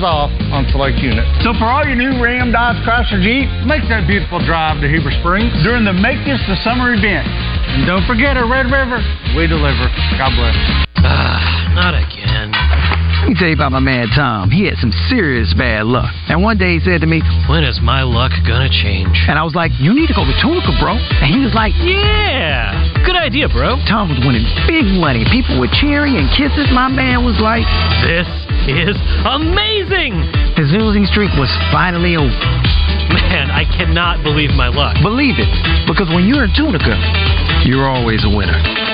off on select units. So for all your new Ram, Dodge, Chrysler, Jeep, Make that beautiful drive to Heber Springs. during the Make This the Summer event. And don't forget at Red River, we deliver. God bless. Ah, not again. Let me tell you about my man Tom. He had some serious bad luck. And one day he said to me, When is my luck gonna change? And I was like, You need to go to Tunica, bro. And he was like, Yeah, good idea, bro. Tom was winning big money. People were cheering and kisses. My man was like, This is amazing! His losing streak was finally over. Man, I cannot believe my luck. Believe it, because when you're in Tunica, you're always a winner.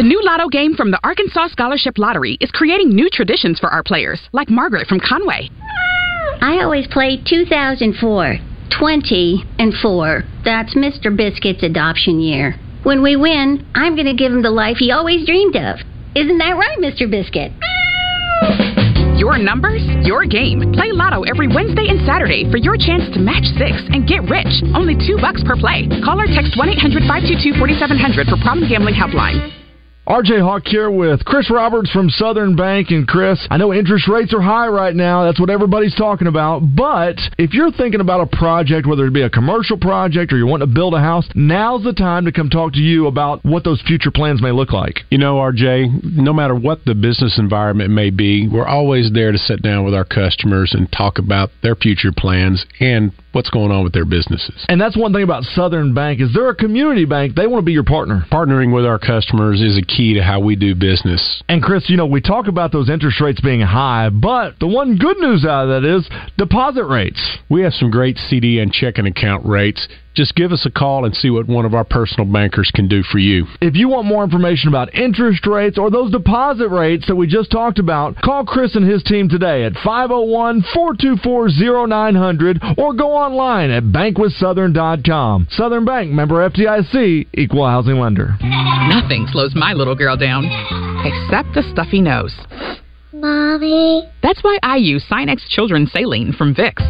The new lotto game from the Arkansas Scholarship Lottery is creating new traditions for our players, like Margaret from Conway. I always play 2004, 20 and 4. That's Mr. Biscuit's adoption year. When we win, I'm going to give him the life he always dreamed of. Isn't that right, Mr. Biscuit? Your numbers, your game. Play Lotto every Wednesday and Saturday for your chance to match six and get rich. Only two bucks per play. Call or text 1 800 522 4700 for Problem Gambling Helpline. RJ Hawk here with Chris Roberts from Southern Bank. And Chris, I know interest rates are high right now. That's what everybody's talking about. But if you're thinking about a project, whether it be a commercial project or you want to build a house, now's the time to come talk to you about what those future plans may look like. You know, RJ, no matter what the business environment may be, we're always there to sit down with our customers and talk about their future plans and what's going on with their businesses. And that's one thing about Southern Bank is they're a community bank. They want to be your partner. Partnering with our customers is a key to how we do business. And Chris, you know, we talk about those interest rates being high, but the one good news out of that is deposit rates. We have some great CD and checking account rates. Just give us a call and see what one of our personal bankers can do for you. If you want more information about interest rates or those deposit rates that we just talked about, call Chris and his team today at 501 424 0900 or go online at bankwithsouthern.com. Southern Bank, member FDIC, equal housing lender. Nothing slows my little girl down, except the stuffy nose. Mommy. That's why I use Sinex Children's Saline from Vicks.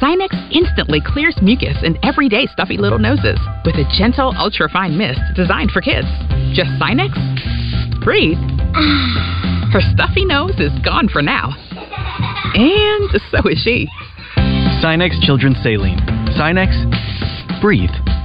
Sinex instantly clears mucus and everyday stuffy little noses with a gentle, ultra-fine mist designed for kids. Just Sinex? Breathe. Her stuffy nose is gone for now. And so is she. Sinex Children's Saline. Sinex, breathe.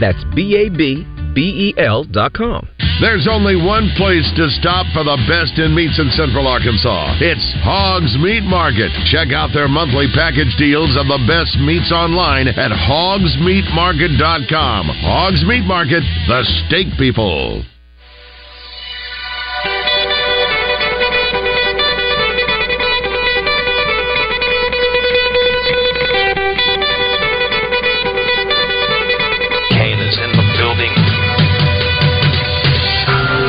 That's B-A-B B-E-L dot com. There's only one place to stop for the best in meats in Central Arkansas. It's Hogs Meat Market. Check out their monthly package deals of the best meats online at hogsmeatmarket.com. Hogs Meat Market, the steak people.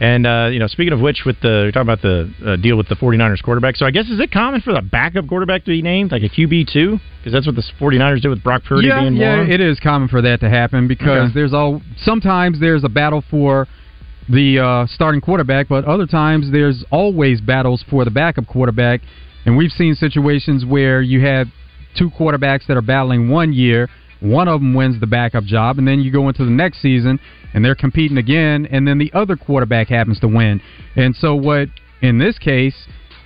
And, uh, you know, speaking of which, with the, talking about the uh, deal with the 49ers quarterback. So I guess, is it common for the backup quarterback to be named, like a QB2? Because that's what the 49ers did with Brock Purdy yeah, being yeah, one. it is common for that to happen because Okay. there's all sometimes there's a battle for the uh, starting quarterback, but other times there's always battles for the backup quarterback, and we've seen situations where you have two quarterbacks that are battling one year. One of them wins the backup job, and then you go into the next season and they're competing again, and then the other quarterback happens to win. And so, what in this case,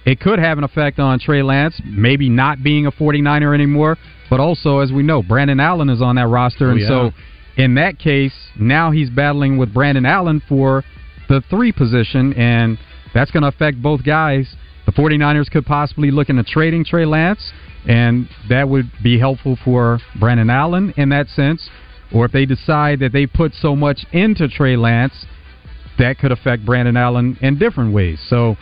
it could have an effect on Trey Lance, maybe not being a 49er anymore. But also, as we know, Brandon Allen is on that roster, Oh, and yeah. so in that case, now he's battling with Brandon Allen for the three position, and that's going to affect both guys. The 49ers could possibly look into trading Trey Lance, and that would be helpful for Brandon Allen in that sense. Or if they decide that they put so much into Trey Lance, that could affect Brandon Allen in different ways. So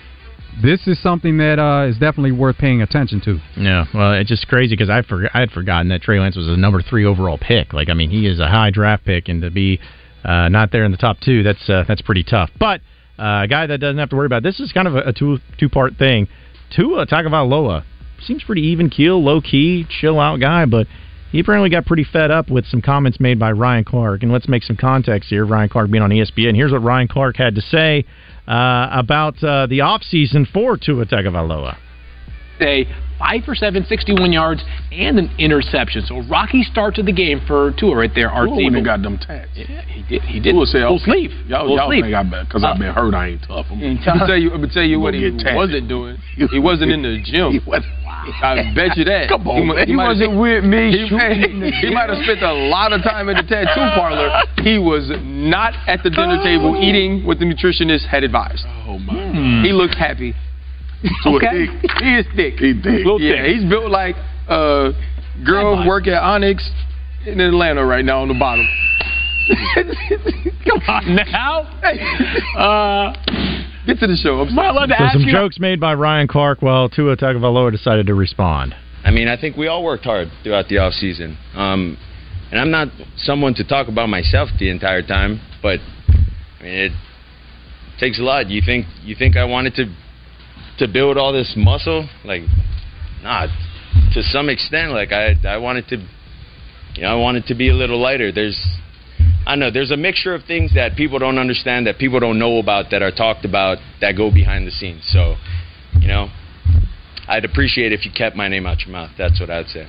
this is something that uh, is definitely worth paying attention to. Yeah, well, it's just crazy because I for, I had forgotten that Trey Lance was a number three overall pick. Like, I mean, he is a high draft pick, and to be uh, not there in the top two, that's uh, that's pretty tough. But uh, a guy that doesn't have to worry about this is kind of a, a two two part thing. Tua Tagovailoa seems pretty even keel, low key, chill out guy, but he apparently got pretty fed up with some comments made by Ryan Clark. And let's make some context here. Ryan Clark being on ESPN. Here's what Ryan Clark had to say uh, about uh, the offseason for Tua Tagovailoa. a five for seven, 61 yards, and an interception. So rocky start to the game for Tua right there. Art Tua went and got them tats. Yeah, he did. He did. Tua said, Full okay, sleeve. Y'all, Full y'all sleeve. think I bet because I've been hurt. I ain't tough. I'm, I'm gonna tell you. I'm gonna tell you what he gonna get tatted. wasn't doing. He wasn't in the gym. I bet you that. Come on, he, man. he He wasn't with me He, shooting in the he might have spent a lot of time at the tattoo parlor. He was not at the dinner table eating what the nutritionist had advised. Oh my! He looked happy. Tua okay, thick. he is thick. He thick. Little yeah, he's built like a girl work at Onyx in Atlanta right now on the bottom. Come on now. Uh, Get to the show. I'm Am I allowed to So ask some you? jokes made by Ryan Clark while Tua Tagovailoa decided to respond. I mean, I think we all worked hard throughout the off season. Um, and I'm not someone to talk about myself the entire time, but I mean, it takes a lot. You think you think I wanted to to build all this muscle? Like, nah. To some extent, like I I wanted to, you know, I wanted to be a little lighter. There's I know. There's a mixture of things that people don't understand, that people don't know about, that are talked about, that go behind the scenes. So, you know, I'd appreciate if you kept my name out your mouth. That's what I'd say.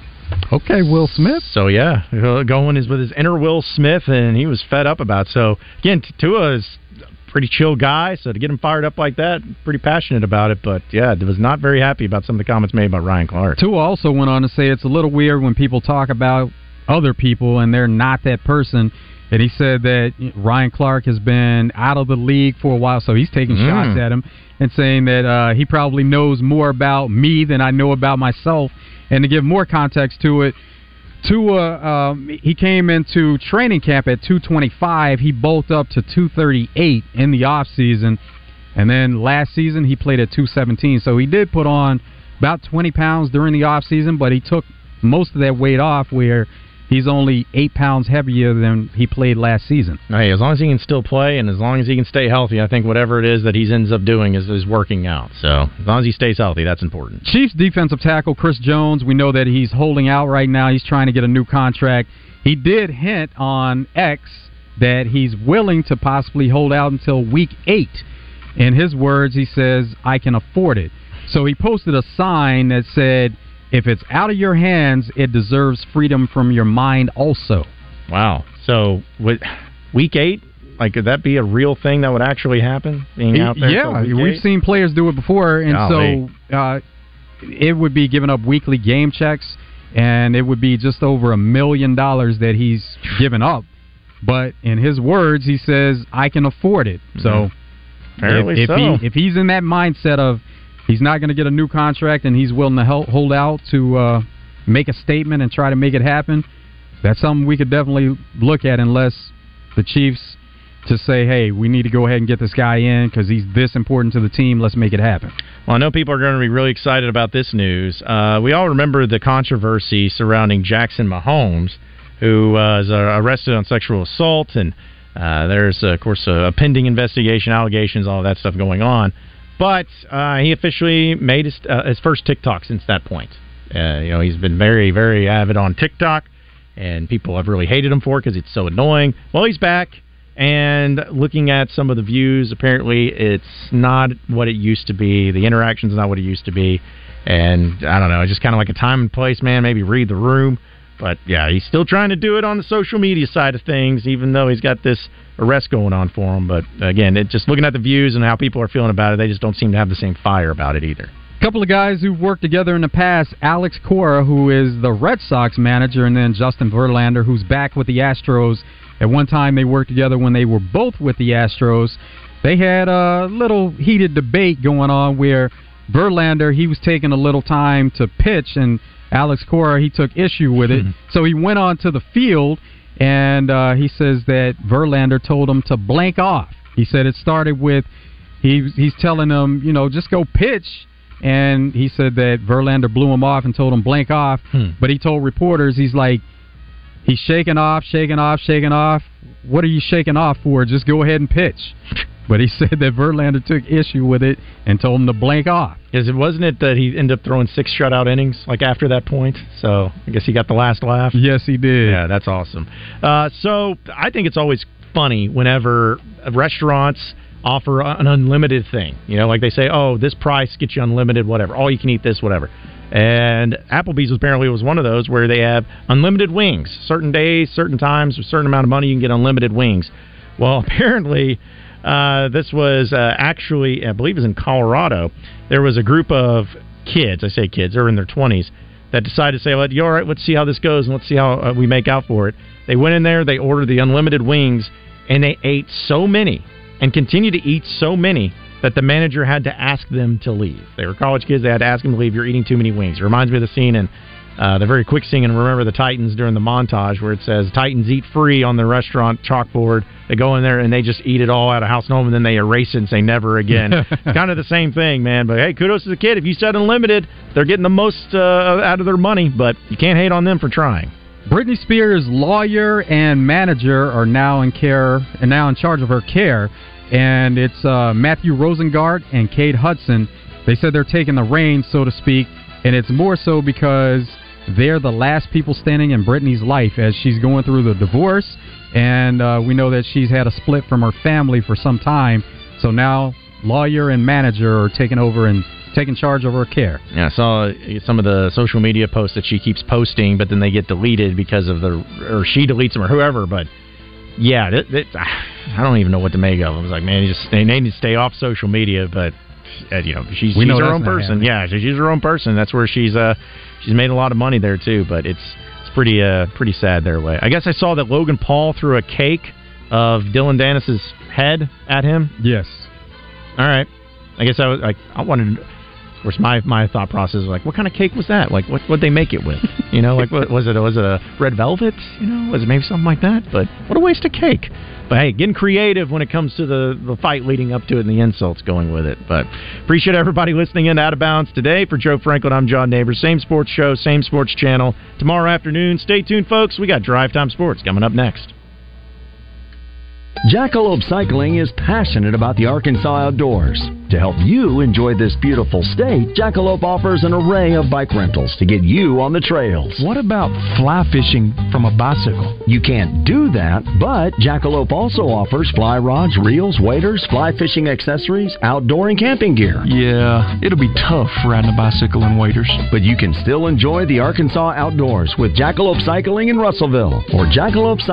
Okay, Will Smith. So yeah, uh, going is with his inner Will Smith, and he was fed up about. it. So again, Tua is a pretty chill guy, so to get him fired up like that, pretty passionate about it. But yeah, was not very happy about some of the comments made by Ryan Clark. Tua also went on to say it's a little weird when people talk about other people and they're not that person. And he said that Ryan Clark has been out of the league for a while, so he's taking Mm. shots at him and saying that uh, he probably knows more about me than I know about myself. And to give more context to it, Tua, um, he came into training camp at 225. He bulked up to 238 in the off season, and then last season he played at 217. So he did put on about 20 pounds during the off season, but he took most of that weight off where he's only eight pounds heavier than he played last season. Hey, as long as he can still play and as long as he can stay healthy, I think whatever it is that he ends up doing is, is working out. So as long as he stays healthy, that's important. Chiefs defensive tackle Chris Jones, we know that he's holding out right now. He's trying to get a new contract. He did hint on X that he's willing to possibly hold out until week eight. In his words, he says, I can afford it. So he posted a sign that said, if it's out of your hands, it deserves freedom from your mind also. Wow. So with week eight, like could that be a real thing that would actually happen? Being out there, yeah, we've seen players do it before, and Golly. so uh, it would be giving up weekly game checks, and it would be just over a million dollars that he's given up. But in his words, he says, "I can afford it." So, Mhm. Apparently if, if so. he if he's in that mindset of he's not going to get a new contract and he's willing to help, hold out to uh, make a statement and try to make it happen, that's something we could definitely look at. Unless the Chiefs to say, "Hey, we need to go ahead and get this guy in because he's this important to the team. Let's make it happen." Well, I know people are going to be really excited about this news. Uh, we all remember the controversy surrounding Jackson Mahomes, who uh, was uh, arrested on sexual assault, and uh, there's, uh, of course, a pending investigation, allegations, all that stuff going on. But uh, he officially made his, uh, his first TikTok since that point. Uh, you know, he's been very, very avid on TikTok, and people have really hated him for it because it's so annoying. Well, he's back, and looking at some of the views, apparently it's not what it used to be. The interaction's not what it used to be, and I don't know, it's just kind of like a time and place, man. Maybe read the room, but yeah, he's still trying to do it on the social media side of things, even though he's got this arrest going on for him. But again, it just looking at the views and how people are feeling about it, they just don't seem to have the same fire about it either. A couple of guys who've worked together in the past Alex Cora, who is the Red Sox manager, and then Justin Verlander, who's back with the Astros. At one time, they worked together when they were both with the Astros. They had a little heated debate going on where Verlander, he was taking a little time to pitch, and Alex Cora, he took issue with it. So he went on to the field, and uh, he says that Verlander told him to blank off. He said it started with he he's telling him, you know, just go pitch. And he said that Verlander blew him off and told him blank off. But he told reporters, he's like, he's shaking off, shaking off, shaking off. What are you shaking off for? Just go ahead and pitch. But he said that Verlander took issue with it and told him to blank off. Is it wasn't it that he ended up throwing six shutout innings like after that point? So I guess he got the last laugh. Yes, he did. Yeah, that's awesome. Uh, so I think it's always funny whenever restaurants offer an unlimited thing. You know, like they say, "Oh, this price gets you unlimited, whatever. All you can eat this, whatever." And Applebee's apparently was one of those where they have unlimited wings. Certain days, certain times, a certain amount of money, you can get unlimited wings. Well, apparently, uh, this was uh, actually, I believe, it was in Colorado. There was a group of kids. I say kids; they're in their twenties that decided to say, "Well, you all right? Let's see how this goes, and let's see how uh, we make out for it." They went in there, they ordered the unlimited wings, and they ate so many and continued to eat so many that the manager had to ask them to leave. They were college kids; they had to ask them to leave. You're eating too many wings. It reminds me of the scene in uh, the very quick scene in Remember the Titans during the montage where it says Titans eat free on the restaurant chalkboard. They go in there and they just eat it all out of house and home, and then they erase it and say never again. kind of the same thing, man. But hey, kudos to the kid. If you said unlimited, they're getting the most uh, out of their money, but you can't hate on them for trying. Britney Spears' lawyer and manager are now in care and now in charge of her care, and it's uh, Matthew Rosengart and Cade Hudson. They said they're taking the reins, so to speak, and it's more so because they're the last people standing in Britney's life as she's going through the divorce, and uh, we know that she's had a split from her family for some time. So now, lawyer and manager are taking over and taking charge of her care. Yeah, I saw some of the social media posts that she keeps posting, but then they get deleted because of the, or she deletes them or whoever. But yeah, that, that, I don't even know what to make of them. I was like, man, you just they need to stay off social media. But uh, you know, she's, she's know her own person. Yeah, she's her own person. That's where she's uh she's made a lot of money there too. But it's it's pretty uh pretty sad their way. I guess I saw that Logan Paul threw a cake of Dillon Danis's head at him. Yes. All right. I guess I was like I wanted. Course, my my thought process was like, what kind of cake was that? Like, what what they make it with? You know, like what was it? Was it a red velvet? You know, was it maybe something like that? But what a waste of cake. But hey, getting creative when it comes to the the fight leading up to it and the insults going with it. But appreciate everybody listening in Out of Bounds today. For Joe Franklin, I'm John Neighbors. Same sports show, same sports channel. Tomorrow afternoon, stay tuned, folks. We got Drive Time Sports coming up next. Jackalope Cycling is passionate about the Arkansas outdoors. To help you enjoy this beautiful state, Jackalope offers an array of bike rentals to get you on the trails. What about fly fishing from a bicycle? You can't do that, but Jackalope also offers fly rods, reels, waders, fly fishing accessories, outdoor and camping gear. Yeah, it'll be tough riding a bicycle and waders. But you can still enjoy the Arkansas outdoors with Jackalope Cycling in Russellville or Jackalope Cycling